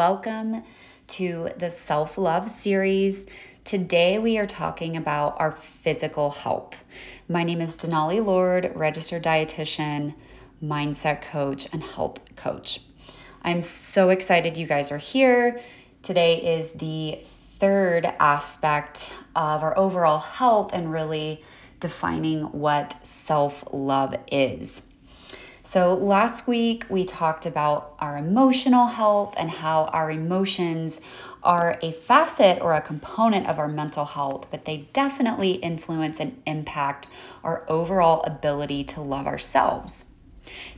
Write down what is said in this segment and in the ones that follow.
welcome to the self love series. Today we are talking about our physical health. My name is Denali Lord, registered dietitian, mindset coach, and health coach. I'm so excited you guys are here. Today is the third aspect of our overall health and really defining what self love is. So, last week we talked about our emotional health and how our emotions are a facet or a component of our mental health, but they definitely influence and impact our overall ability to love ourselves.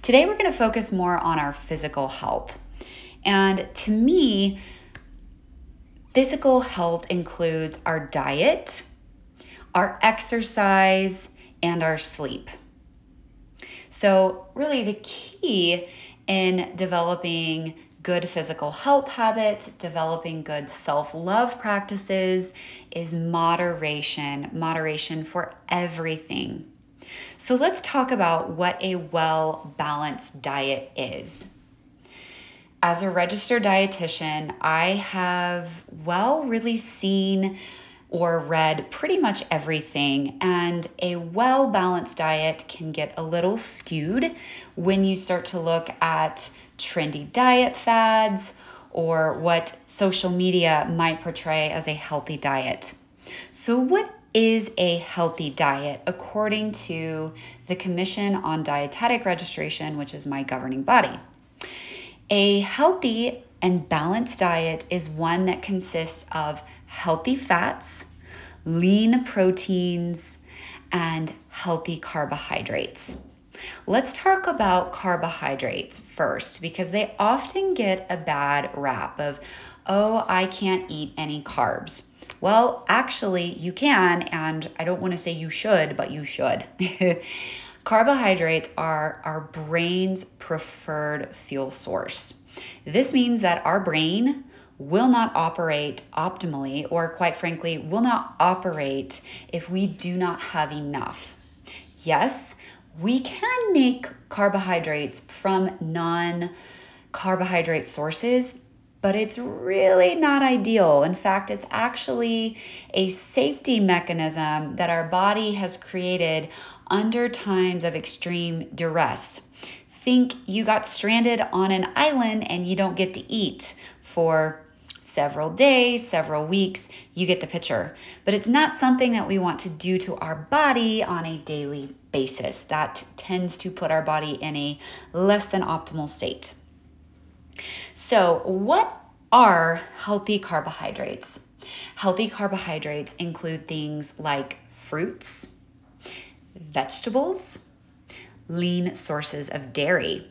Today we're going to focus more on our physical health. And to me, physical health includes our diet, our exercise, and our sleep. So, really, the key in developing good physical health habits, developing good self love practices is moderation, moderation for everything. So, let's talk about what a well balanced diet is. As a registered dietitian, I have, well, really seen or read pretty much everything. And a well balanced diet can get a little skewed when you start to look at trendy diet fads or what social media might portray as a healthy diet. So, what is a healthy diet according to the Commission on Dietetic Registration, which is my governing body? A healthy and balanced diet is one that consists of healthy fats, lean proteins, and healthy carbohydrates. Let's talk about carbohydrates first because they often get a bad rap of, oh, I can't eat any carbs. Well, actually, you can, and I don't want to say you should, but you should. Carbohydrates are our brain's preferred fuel source. This means that our brain will not operate optimally, or quite frankly, will not operate if we do not have enough. Yes, we can make carbohydrates from non carbohydrate sources, but it's really not ideal. In fact, it's actually a safety mechanism that our body has created under times of extreme duress. Think you got stranded on an island and you don't get to eat for several days, several weeks, you get the picture. But it's not something that we want to do to our body on a daily basis. That tends to put our body in a less than optimal state. So, what are healthy carbohydrates? Healthy carbohydrates include things like fruits, vegetables, lean sources of dairy,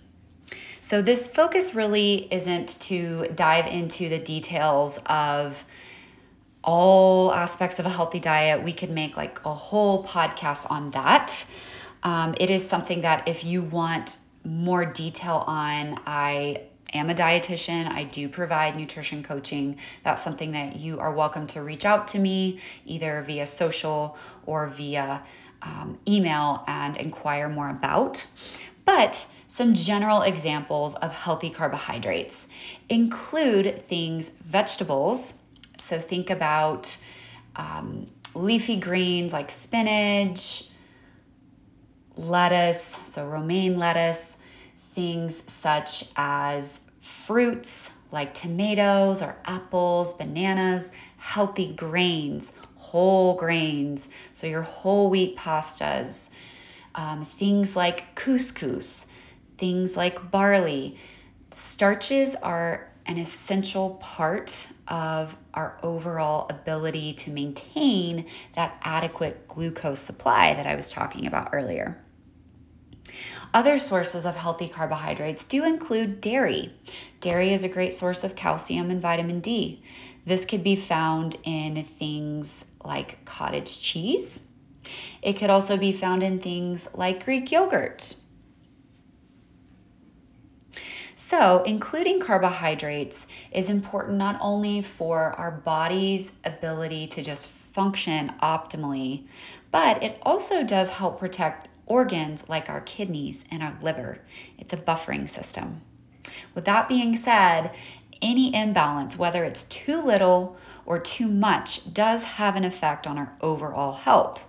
so, this focus really isn't to dive into the details of all aspects of a healthy diet. We could make like a whole podcast on that. Um, it is something that if you want more detail on, I am a dietitian. I do provide nutrition coaching. That's something that you are welcome to reach out to me either via social or via um, email and inquire more about. But some general examples of healthy carbohydrates include things vegetables. So think about um, leafy greens like spinach, lettuce, so romaine lettuce, things such as fruits like tomatoes or apples, bananas, healthy grains, whole grains, so your whole wheat pastas, um, things like couscous, things like barley. Starches are an essential part of our overall ability to maintain that adequate glucose supply that I was talking about earlier. Other sources of healthy carbohydrates do include dairy. Dairy is a great source of calcium and vitamin D. This could be found in things like cottage cheese. It could also be found in things like Greek yogurt. So, including carbohydrates is important not only for our body's ability to just function optimally, but it also does help protect organs like our kidneys and our liver. It's a buffering system. With that being said, any imbalance, whether it's too little or too much, does have an effect on our overall health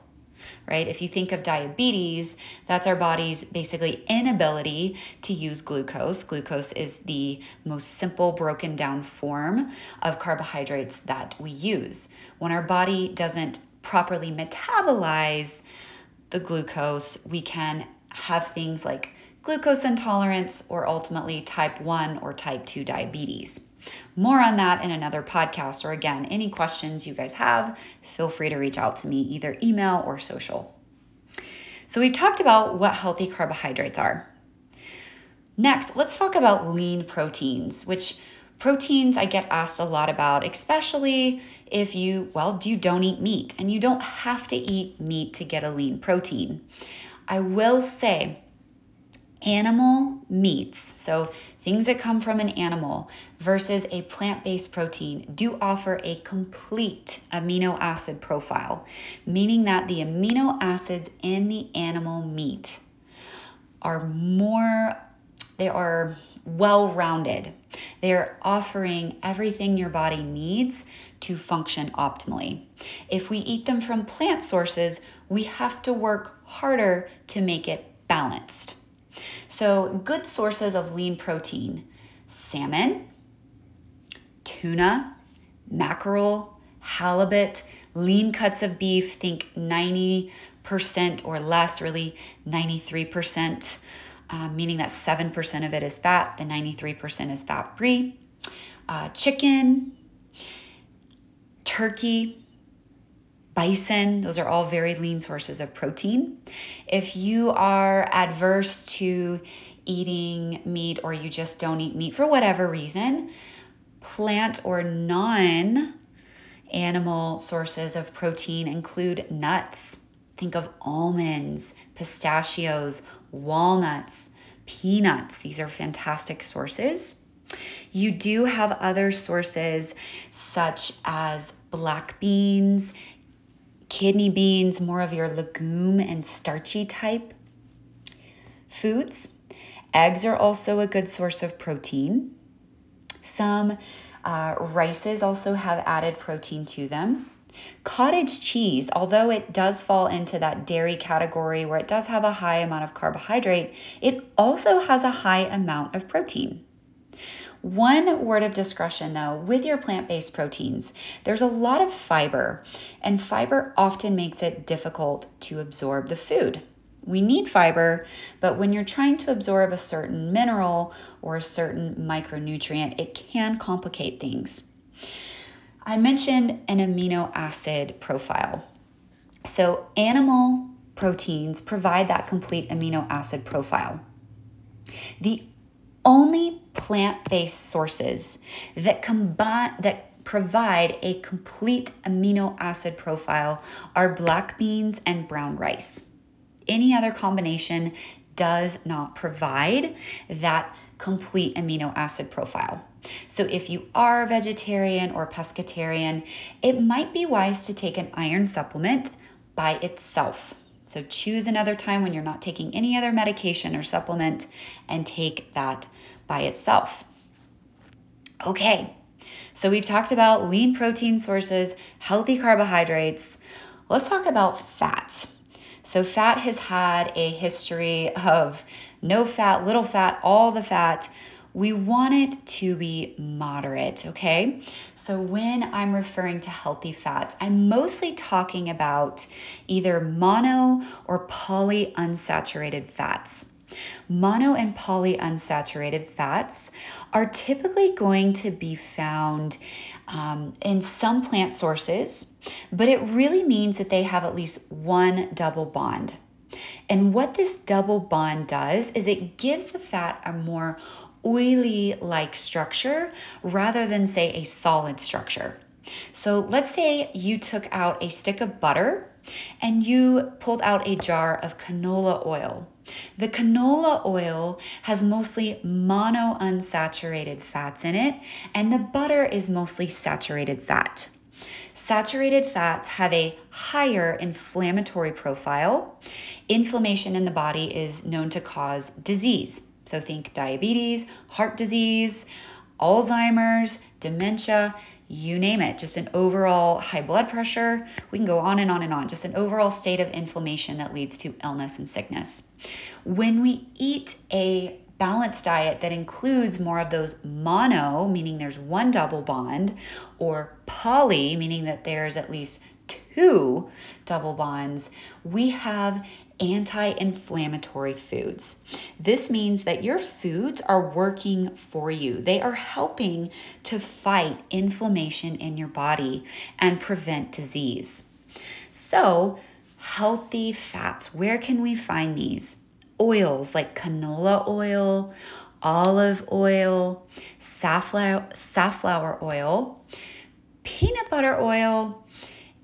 right? If you think of diabetes, that's our body's basically inability to use glucose. Glucose is the most simple, broken down form of carbohydrates that we use. When our body doesn't properly metabolize the glucose, we can have things like glucose intolerance or ultimately type 1 or type 2 diabetes. More on that in another podcast, or again, any questions you guys have, feel free to reach out to me either email or social. So, we've talked about what healthy carbohydrates are. Next, let's talk about lean proteins, which proteins I get asked a lot about, especially if you, well, you don't eat meat and you don't have to eat meat to get a lean protein. I will say animal meats, so things that come from an animal, versus a plant based protein do offer a complete amino acid profile, meaning that the amino acids in the animal meat are more, they are well rounded. They're offering everything your body needs to function optimally. If we eat them from plant sources, we have to work harder to make it balanced. So, good sources of lean protein salmon, tuna, mackerel, halibut, lean cuts of beef, think 90% or less, really 93%, uh, meaning that 7% of it is fat, the 93% is fat free. Uh, chicken, turkey, bison, those are all very lean sources of protein. If you are adverse to eating meat or you just don't eat meat for whatever reason, plant or non animal sources of protein include nuts. Think of almonds, pistachios, walnuts, peanuts. These are fantastic sources. You do have other sources such as black beans kidney beans, more of your legume and starchy type foods. Eggs are also a good source of protein. Some uh, rices also have added protein to them. Cottage cheese, although it does fall into that dairy category where it does have a high amount of carbohydrate, it also has a high amount of protein. One word of discretion though, with your plant based proteins, there's a lot of fiber, and fiber often makes it difficult to absorb the food. We need fiber, but when you're trying to absorb a certain mineral or a certain micronutrient, it can complicate things. I mentioned an amino acid profile. So, animal proteins provide that complete amino acid profile. The only plant-based sources that combine that provide a complete amino acid profile are black beans and brown rice. Any other combination does not provide that complete amino acid profile. So, if you are vegetarian or pescatarian, it might be wise to take an iron supplement by itself. So, choose another time when you're not taking any other medication or supplement and take that by itself. Okay, so we've talked about lean protein sources, healthy carbohydrates. Let's talk about fats. So, fat has had a history of no fat, little fat, all the fat. We want it to be moderate, okay? So, when I'm referring to healthy fats, I'm mostly talking about either mono or polyunsaturated fats. Mono and polyunsaturated fats are typically going to be found um, in some plant sources, but it really means that they have at least one double bond. And what this double bond does is it gives the fat a more oily like structure rather than, say, a solid structure. So let's say you took out a stick of butter and you pulled out a jar of canola oil. The canola oil has mostly mono unsaturated fats in it, and the butter is mostly saturated fat. Saturated fats have a higher inflammatory profile. Inflammation in the body is known to cause disease. So think diabetes, heart disease, Alzheimer's, dementia, you name it, just an overall high blood pressure. We can go on and on and on, just an overall state of inflammation that leads to illness and sickness. When we eat a balanced diet that includes more of those mono, meaning there's one double bond, or poly, meaning that there's at least two double bonds, we have anti inflammatory foods. This means that your foods are working for you, they are helping to fight inflammation in your body and prevent disease. So, healthy fats, where can we find these? Oils like canola oil, olive oil, safflower, safflower oil, peanut butter oil,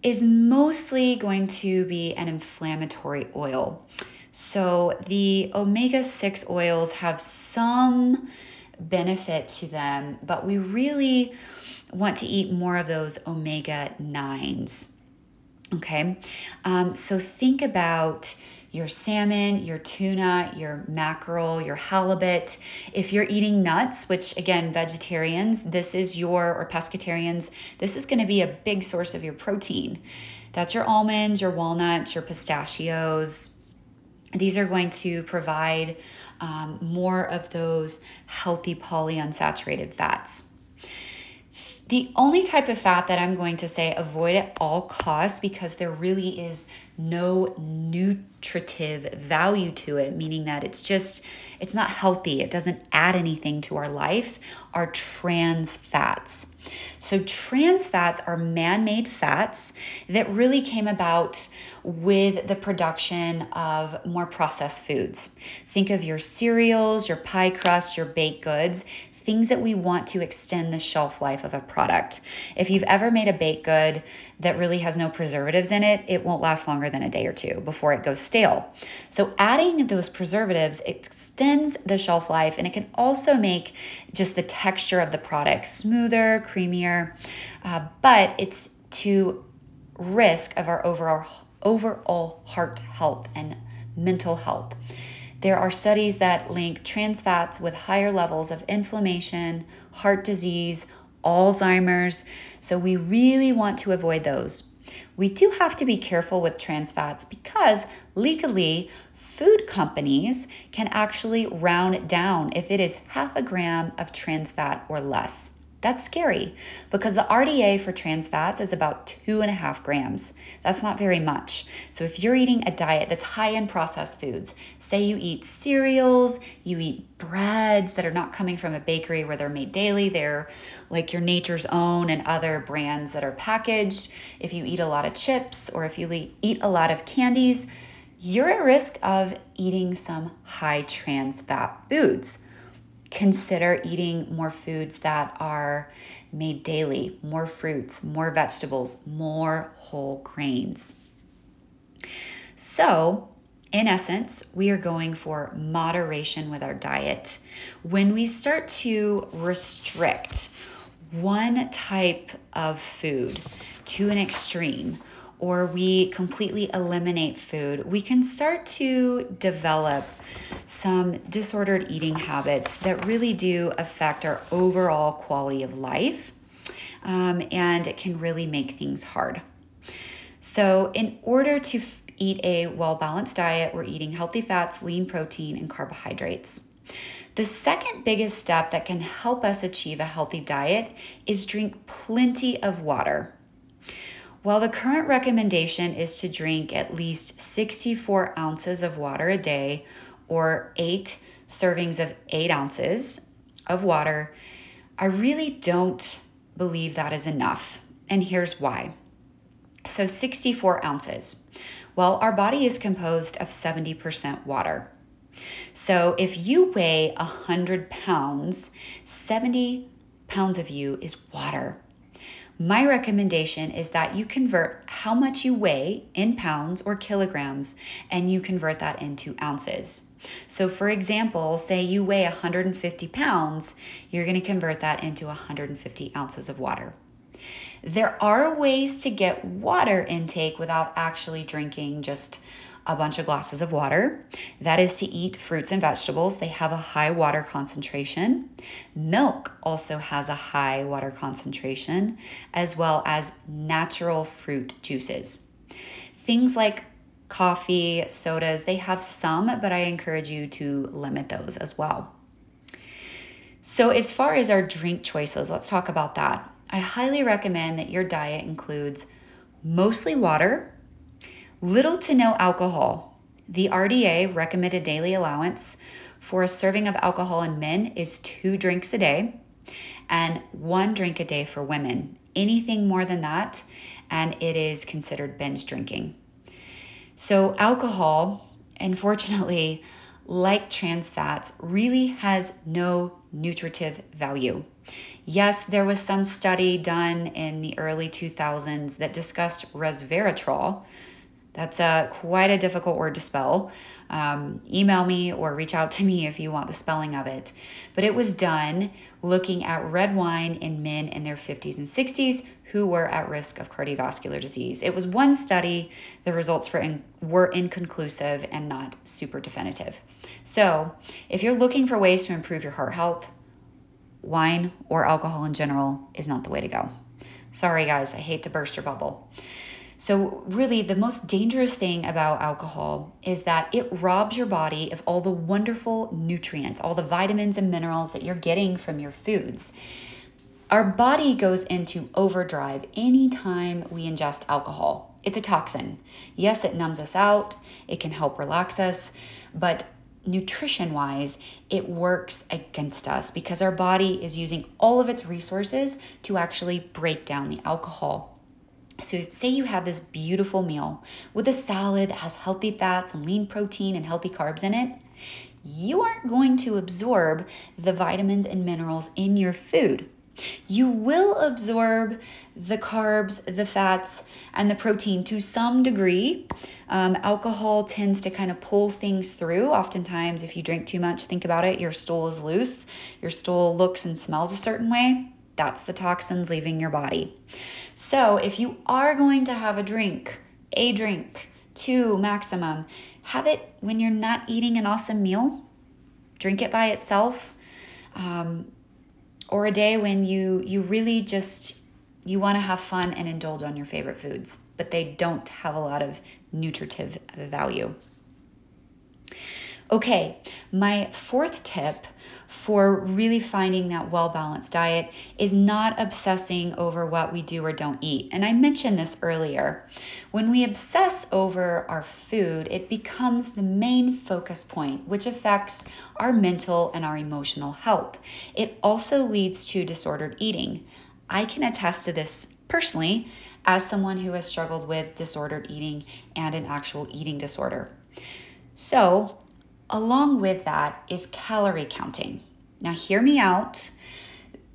is mostly going to be an inflammatory oil. So the omega 6 oils have some benefit to them, but we really want to eat more of those omega 9s. Okay, um, so think about your salmon, your tuna, your mackerel, your halibut. If you're eating nuts, which again, vegetarians, this is your, or pescatarians, this is going to be a big source of your protein. That's your almonds, your walnuts, your pistachios. These are going to provide um, more of those healthy polyunsaturated fats. The only type of fat that I'm going to say avoid at all costs because there really is no nutritive value to it, meaning that it's just, it's not healthy. It doesn't add anything to our life, are trans fats. So, trans fats are man made fats that really came about with the production of more processed foods. Think of your cereals, your pie crusts, your baked goods things that we want to extend the shelf life of a product. If you've ever made a baked good that really has no preservatives in it, it won't last longer than a day or two before it goes stale. So, adding those preservatives extends the shelf life and it can also make just the texture of the product smoother, creamier, uh, but it's to risk of our overall overall heart health and mental health. There are studies that link trans fats with higher levels of inflammation, heart disease, Alzheimer's. So we really want to avoid those. We do have to be careful with trans fats because legally, food companies can actually round down if it is half a gram of trans fat or less. That's scary because the RDA for trans fats is about two and a half grams. That's not very much. So, if you're eating a diet that's high in processed foods, say you eat cereals, you eat breads that are not coming from a bakery where they're made daily, they're like your nature's own and other brands that are packaged. If you eat a lot of chips or if you eat a lot of candies, you're at risk of eating some high trans fat foods consider eating more foods that are made daily, more fruits, more vegetables, more whole grains. So, in essence, we are going for moderation with our diet. When we start to restrict one type of food to an extreme, or we completely eliminate food, we can start to develop some disordered eating habits that really do affect our overall quality of life. Um, and it can really make things hard. So, in order to eat a well balanced diet, we're eating healthy fats, lean protein, and carbohydrates. The second biggest step that can help us achieve a healthy diet is drink plenty of water. While the current recommendation is to drink at least 64 ounces of water a day or eight servings of eight ounces of water, I really don't believe that is enough. And here's why. So, 64 ounces. Well, our body is composed of 70% water. So, if you weigh 100 pounds, 70 pounds of you is water. My recommendation is that you convert how much you weigh in pounds or kilograms and you convert that into ounces. So, for example, say you weigh 150 pounds, you're going to convert that into 150 ounces of water. There are ways to get water intake without actually drinking just a bunch of glasses of water. That is to eat fruits and vegetables. They have a high water concentration. Milk also has a high water concentration, as well as natural fruit juices. Things like coffee, sodas, they have some, but I encourage you to limit those as well. So, as far as our drink choices, let's talk about that. I highly recommend that your diet includes mostly water, little to no alcohol. The RDA recommended daily allowance for a serving of alcohol in men is two drinks a day and one drink a day for women. Anything more than that, and it is considered binge drinking. So, alcohol, unfortunately, like trans fats, really has no nutritive value. Yes, there was some study done in the early 2000s that discussed resveratrol. That's a quite a difficult word to spell. Um, email me or reach out to me if you want the spelling of it. But it was done looking at red wine in men in their 50s and 60s who were at risk of cardiovascular disease. It was one study. The results in, were inconclusive and not super definitive. So, if you're looking for ways to improve your heart health, wine or alcohol in general is not the way to go. Sorry, guys, I hate to burst your bubble. So, really, the most dangerous thing about alcohol is that it robs your body of all the wonderful nutrients, all the vitamins and minerals that you're getting from your foods. Our body goes into overdrive anytime we ingest alcohol. It's a toxin. Yes, it numbs us out, it can help relax us, but nutrition wise, it works against us because our body is using all of its resources to actually break down the alcohol. So, say you have this beautiful meal with a salad that has healthy fats and lean protein and healthy carbs in it, you aren't going to absorb the vitamins and minerals in your food you will absorb the carbs, the fats, and the protein to some degree. Um, alcohol tends to kind of pull things through. Oftentimes, if you drink too much, think about it, your stool is loose, your stool looks and smells a certain way. That's the toxins leaving your body. So, if you are going to have a drink, a drink, two maximum, have it when you're not eating an awesome meal. Drink it by itself. Um, or a day when you you really just you want to have fun and indulge on your favorite foods, but they don't have a lot of nutritive value. Okay, my fourth tip for really finding that well balanced diet is not obsessing over what we do or don't eat. And I mentioned this earlier. When we obsess over our food, it becomes the main focus point, which affects our mental and our emotional health. It also leads to disordered eating. I can attest to this personally as someone who has struggled with disordered eating and an actual eating disorder. So, along with that is calorie counting. Now, hear me out.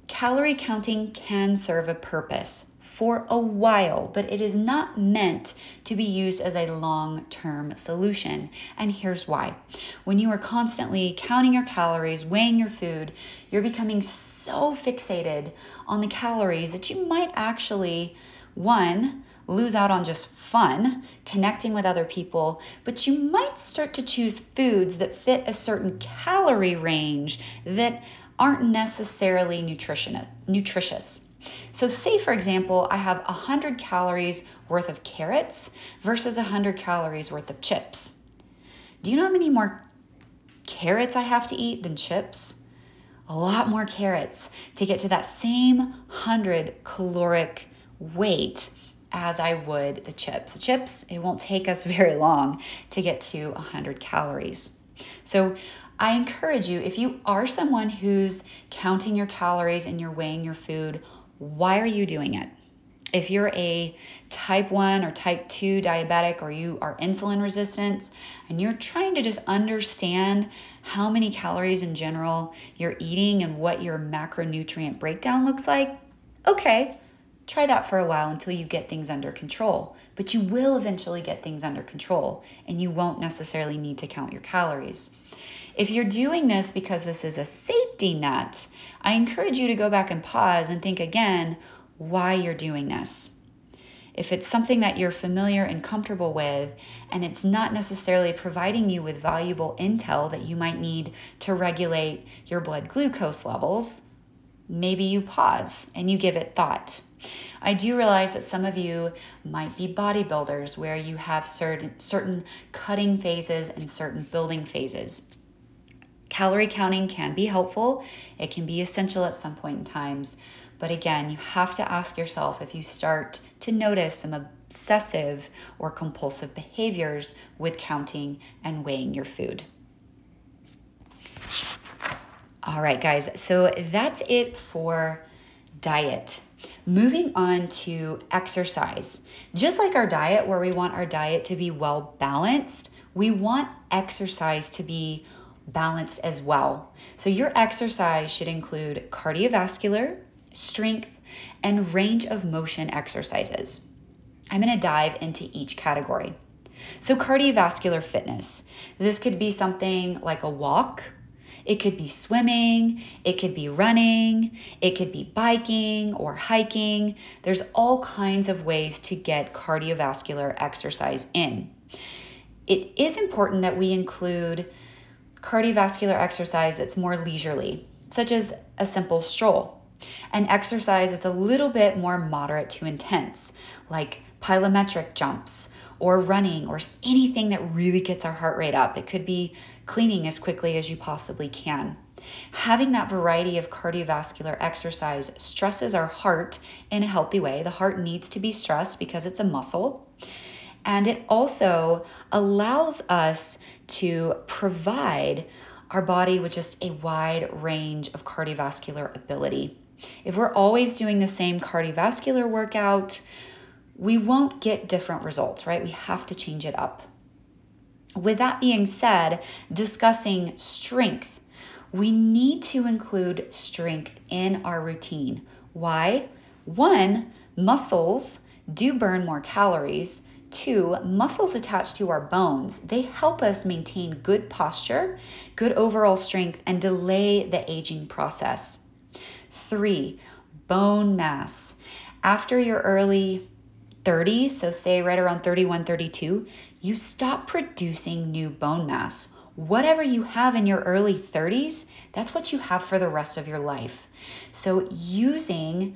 Calorie counting can serve a purpose for a while, but it is not meant to be used as a long term solution. And here's why. When you are constantly counting your calories, weighing your food, you're becoming so fixated on the calories that you might actually, one, lose out on just fun, connecting with other people, but you might start to choose foods that fit a certain calorie range that aren't necessarily nutritious. So, say for example, I have 100 calories worth of carrots versus 100 calories worth of chips. Do you know how many more carrots I have to eat than chips? A lot more carrots to get to that same 100 caloric weight as I would the chips. The chips, it won't take us very long to get to 100 calories. So I encourage you, if you are someone who's counting your calories and you're weighing your food, why are you doing it? If you're a type 1 or type 2 diabetic or you are insulin resistant and you're trying to just understand how many calories in general you're eating and what your macronutrient breakdown looks like, okay, Try that for a while until you get things under control. But you will eventually get things under control and you won't necessarily need to count your calories. If you're doing this because this is a safety net, I encourage you to go back and pause and think again why you're doing this. if it's something that you're familiar and comfortable with, and it's not necessarily providing you with valuable intel that you might need to regulate your blood glucose levels, maybe you pause and you give it thought. I do realize that some of you might be bodybuilders where you have certain certain cutting phases and certain building phases. Calorie counting can be helpful. It can be essential at some point in times, but again, you have to ask yourself if you start to notice some obsessive or compulsive behaviors with counting and weighing your food. All right, guys, so that's it for diet. Moving on to exercise. Just like our diet, where we want our diet to be well balanced, we want exercise to be balanced as well. So, your exercise should include cardiovascular, strength, and range of motion exercises. I'm going to dive into each category. So, cardiovascular fitness. This could be something like a walk, it could be swimming, it could be running, it could be biking or hiking. There's all kinds of ways to get cardiovascular exercise in. It is important that we include cardiovascular exercise that's more leisurely, such as a simple stroll and exercise that's a little bit more moderate to intense, like plyometric jumps or running or anything that really gets our heart rate up. It could be cleaning as quickly as you possibly can. Having that variety of cardiovascular exercise stresses our heart in a healthy way. The heart needs to be stressed because it's a muscle. And it also allows us to provide our body with just a wide range of cardiovascular ability. If we're always doing the same cardiovascular workout, we won't get different results, right? We have to change it up. With that being said, discussing strength, we need to include strength in our routine. Why? One, muscles do burn more calories. Two, muscles attached to our bones, they help us maintain good posture, good overall strength, and delay the aging process. Three, bone mass. After your early 30s, so say right around 31, 32, you stop producing new bone mass. Whatever you have in your early 30s, that's what you have for the rest of your life. So, using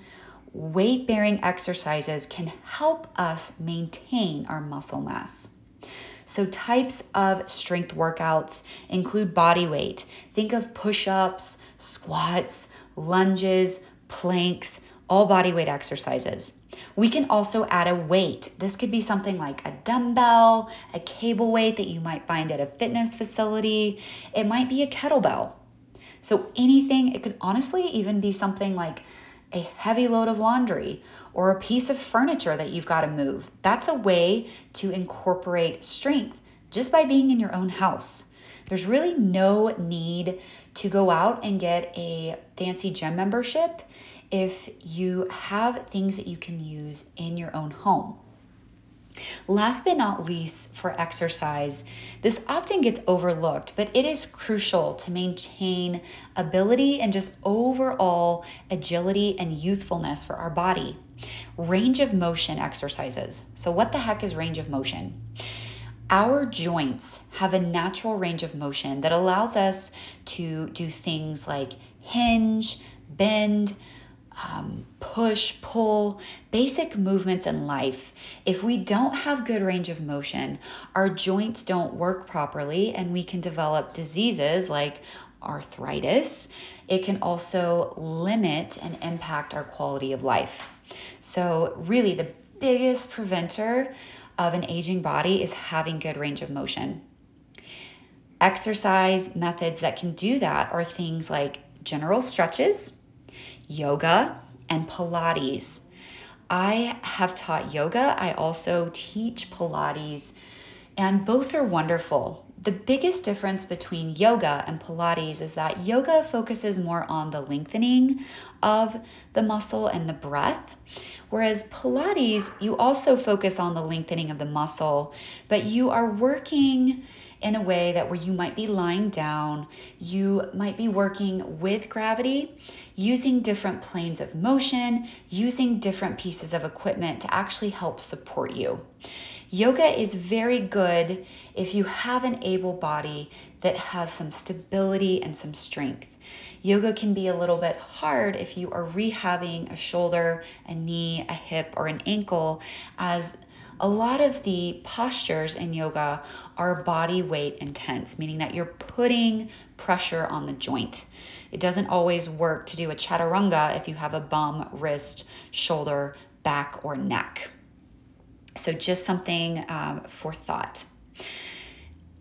weight bearing exercises can help us maintain our muscle mass. So, types of strength workouts include body weight. Think of push ups, squats, lunges, planks, all body weight exercises. We can also add a weight. This could be something like a dumbbell, a cable weight that you might find at a fitness facility. It might be a kettlebell. So, anything, it could honestly even be something like a heavy load of laundry or a piece of furniture that you've got to move. That's a way to incorporate strength just by being in your own house. There's really no need to go out and get a fancy gym membership if you have things that you can use in your own home. Last but not least, for exercise, this often gets overlooked, but it is crucial to maintain ability and just overall agility and youthfulness for our body. Range of motion exercises. So, what the heck is range of motion? Our joints have a natural range of motion that allows us to do things like hinge, bend, um, push, pull, basic movements in life. If we don't have good range of motion, our joints don't work properly and we can develop diseases like arthritis. It can also limit and impact our quality of life. So, really, the biggest preventer of an aging body is having good range of motion. Exercise methods that can do that are things like general stretches yoga and Pilates. I have taught yoga. I also teach Pilates, and both are wonderful. The biggest difference between yoga and Pilates is that yoga focuses more on the lengthening of the muscle and the breath, whereas Pilates, you also focus on the lengthening of the muscle, but you are working in a way that where you might be lying down, you might be working with gravity, using different planes of motion, using different pieces of equipment to actually help support you. Yoga is very good if you have an able body that has some stability and some strength. Yoga can be a little bit hard if you are rehabbing a shoulder, a knee, a hip, or an ankle, as a lot of the postures in yoga are body weight intense, meaning that you're putting pressure on the joint. It doesn't always work to do a chaturanga if you have a bum, wrist, shoulder, back, or neck. So, just something um, for thought.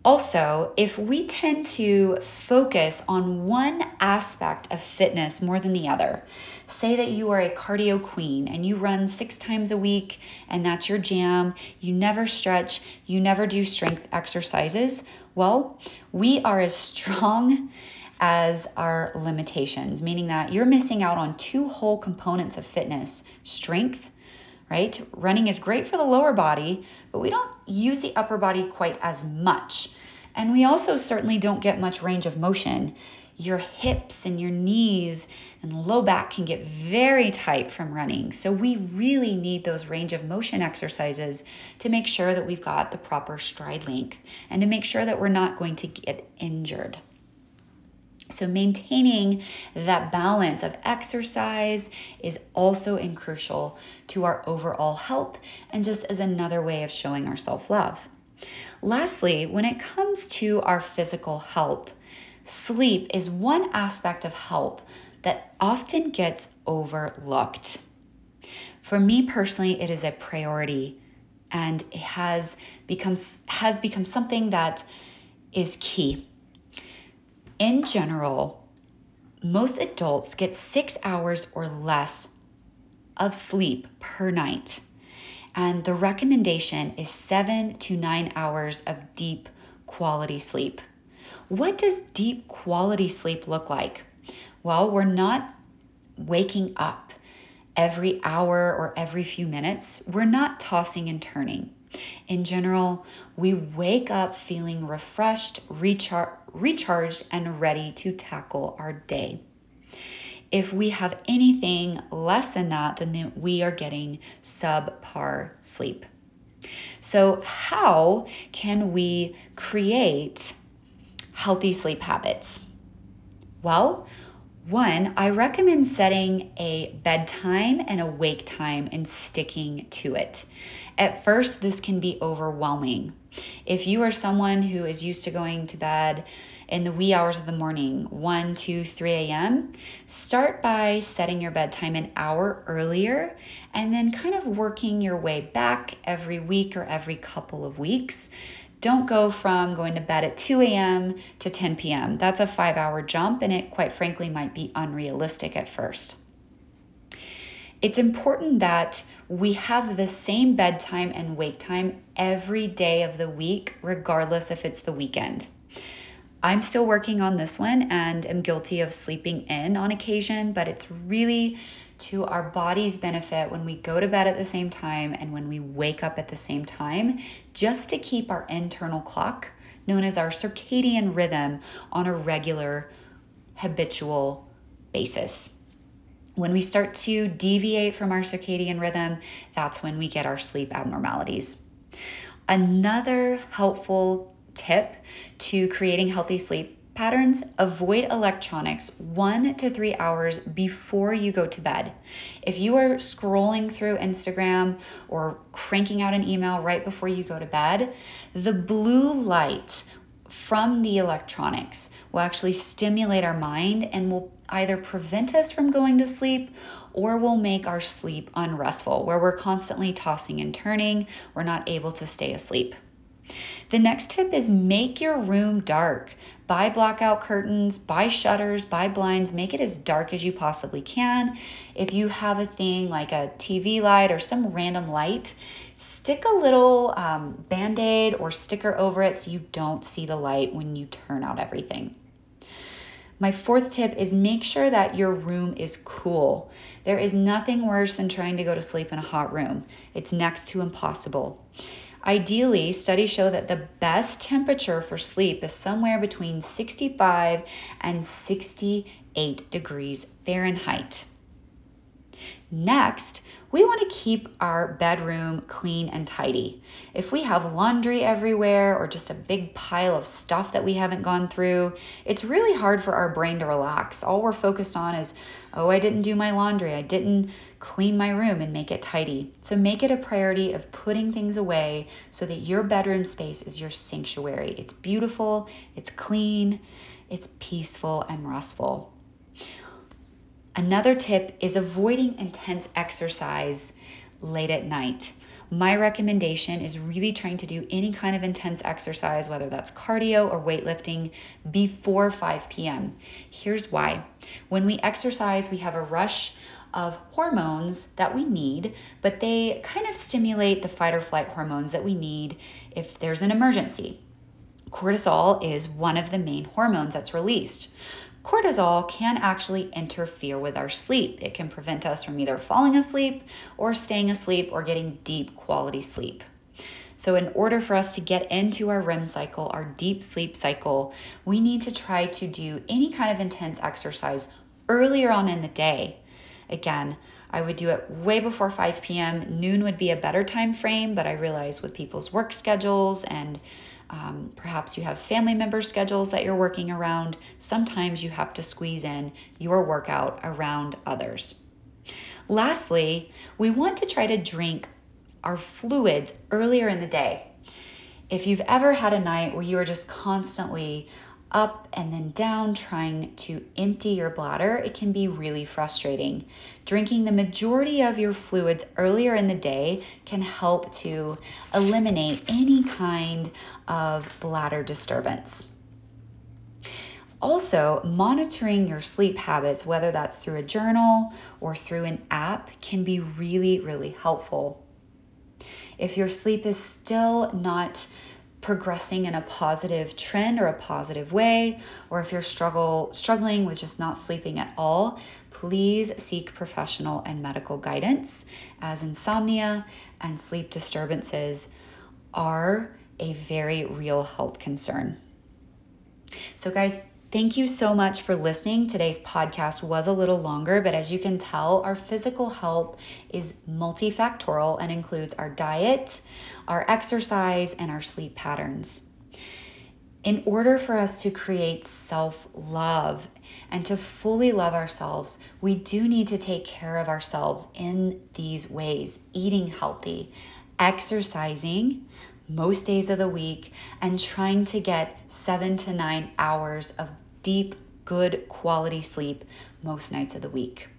Also, if we tend to focus on one aspect of fitness more than the other, say that you are a cardio queen and you run six times a week and that's your jam, you never stretch, you never do strength exercises, well, we are as strong as our limitations, meaning that you're missing out on two whole components of fitness strength right? Running is great for the lower body, but we don't use the upper body quite as much. And we also certainly don't get much range of motion. Your hips and your knees and low back can get very tight from running. So, we really need those range of motion exercises to make sure that we've got the proper stride length and to make sure that we're not going to get injured. So, maintaining that balance of exercise is also crucial to our overall health and just as another way of showing our self love. Lastly, when it comes to our physical health, sleep is one aspect of health that often gets overlooked. For me personally, it is a priority and it has become has become something that is key in general, most adults get six hours or less of sleep per night. And the recommendation is seven to nine hours of deep quality sleep. What does deep quality sleep look like? Well, we're not waking up every hour or every few minutes. We're not tossing and turning. In general, we wake up feeling refreshed, rechar- recharged, and ready to tackle our day. If we have anything less than that, then we are getting subpar sleep. So, how can we create healthy sleep habits? Well, one, I recommend setting a bedtime and a wake time and sticking to it. At first, this can be overwhelming. If you are someone who is used to going to bed in the wee hours of the morning, 1, 2, 3 a.m., start by setting your bedtime an hour earlier and then kind of working your way back every week or every couple of weeks don't go from going to bed at 2 a.m. to 10 p.m. That's a five hour jump, and it quite frankly might be unrealistic at first. It's important that we have the same bedtime and wake time every day of the week, regardless if it's the weekend. I'm still working on this one and am guilty of sleeping in on occasion, but it's really to our body's benefit when we go to bed at the same time and when we wake up at the same time, just to keep our internal clock, known as our circadian rhythm, on a regular, habitual basis. When we start to deviate from our circadian rhythm, that's when we get our sleep abnormalities. Another helpful tip to creating healthy sleep patterns, avoid electronics one to three hours before you go to bed. If you are scrolling through Instagram or cranking out an email right before you go to bed, the blue light from the electronics will actually stimulate our mind and will either prevent us from going to sleep or will make our sleep unrestful, where we're constantly tossing and turning, we're not able to stay asleep. The next tip is make your room dark. Buy blackout curtains, buy shutters, buy blinds, make it as dark as you possibly can. If you have a thing like a TV light or some random light, stick a little um, band aid or sticker over it so you don't see the light when you turn out everything. My fourth tip is make sure that your room is cool. There is nothing worse than trying to go to sleep in a hot room, it's next to impossible. Ideally, studies show that the best temperature for sleep is somewhere between 65 and 68 degrees Fahrenheit. Next, we want to keep our bedroom clean and tidy. If we have laundry everywhere or just a big pile of stuff that we haven't gone through, it's really hard for our brain to relax. All we're focused on is, oh, I didn't do my laundry, I didn't clean my room and make it tidy. So make it a priority of putting things away so that your bedroom space is your sanctuary. It's beautiful, it's clean, it's peaceful and restful. Another tip is avoiding intense exercise late at night. My recommendation is really trying to do any kind of intense exercise, whether that's cardio or weightlifting, before 5 p.m. Here's why. When we exercise, we have a rush of hormones that we need, but they kind of stimulate the fight or flight hormones that we need if there's an emergency. Cortisol is one of the main hormones that's released cortisol can actually interfere with our sleep. It can prevent us from either falling asleep or staying asleep or getting deep quality sleep. So, in order for us to get into our REM cycle, our deep sleep cycle, we need to try to do any kind of intense exercise earlier on in the day. Again, I would do it way before 5 p.m. Noon would be a better time frame, but I realize with people's work schedules and um, perhaps you have family member schedules that you're working around. Sometimes you have to squeeze in your workout around others. Lastly, we want to try to drink our fluids earlier in the day. If you've ever had a night where you are just constantly up and then down trying to empty your bladder, it can be really frustrating. Drinking the majority of your fluids earlier in the day can help to eliminate any kind of bladder disturbance. Also, monitoring your sleep habits, whether that's through a journal or through an app, can be really, really helpful. If your sleep is still not progressing in a positive trend or a positive way, or if you're struggle struggling with just not sleeping at all, please seek professional and medical guidance as insomnia and sleep disturbances are a very real health concern. So guys, Thank you so much for listening. Today's podcast was a little longer, but as you can tell, our physical health is multifactorial and includes our diet, our exercise, and our sleep patterns. In order for us to create self love and to fully love ourselves, we do need to take care of ourselves in these ways eating healthy, exercising, most days of the week and trying to get seven to nine hours of deep, good quality sleep most nights of the week.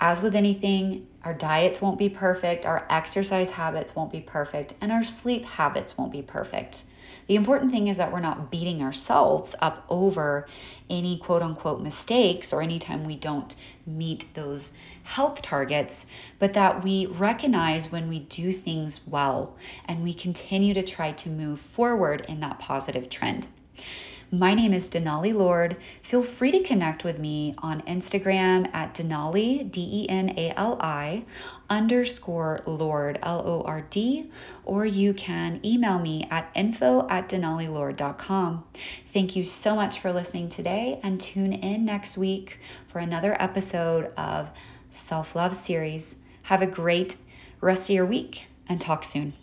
As with anything, our diets won't be perfect, our exercise habits won't be perfect, and our sleep habits won't be perfect. The important thing is that we're not beating ourselves up over any quote unquote mistakes or anytime we don't meet those health targets, but that we recognize when we do things well and we continue to try to move forward in that positive trend. My name is Denali Lord. Feel free to connect with me on Instagram at Denali, D E N A L I, underscore Lord, L O R D, or you can email me at info at denalilord.com. Thank you so much for listening today and tune in next week for another episode of Self Love Series. Have a great rest of your week and talk soon.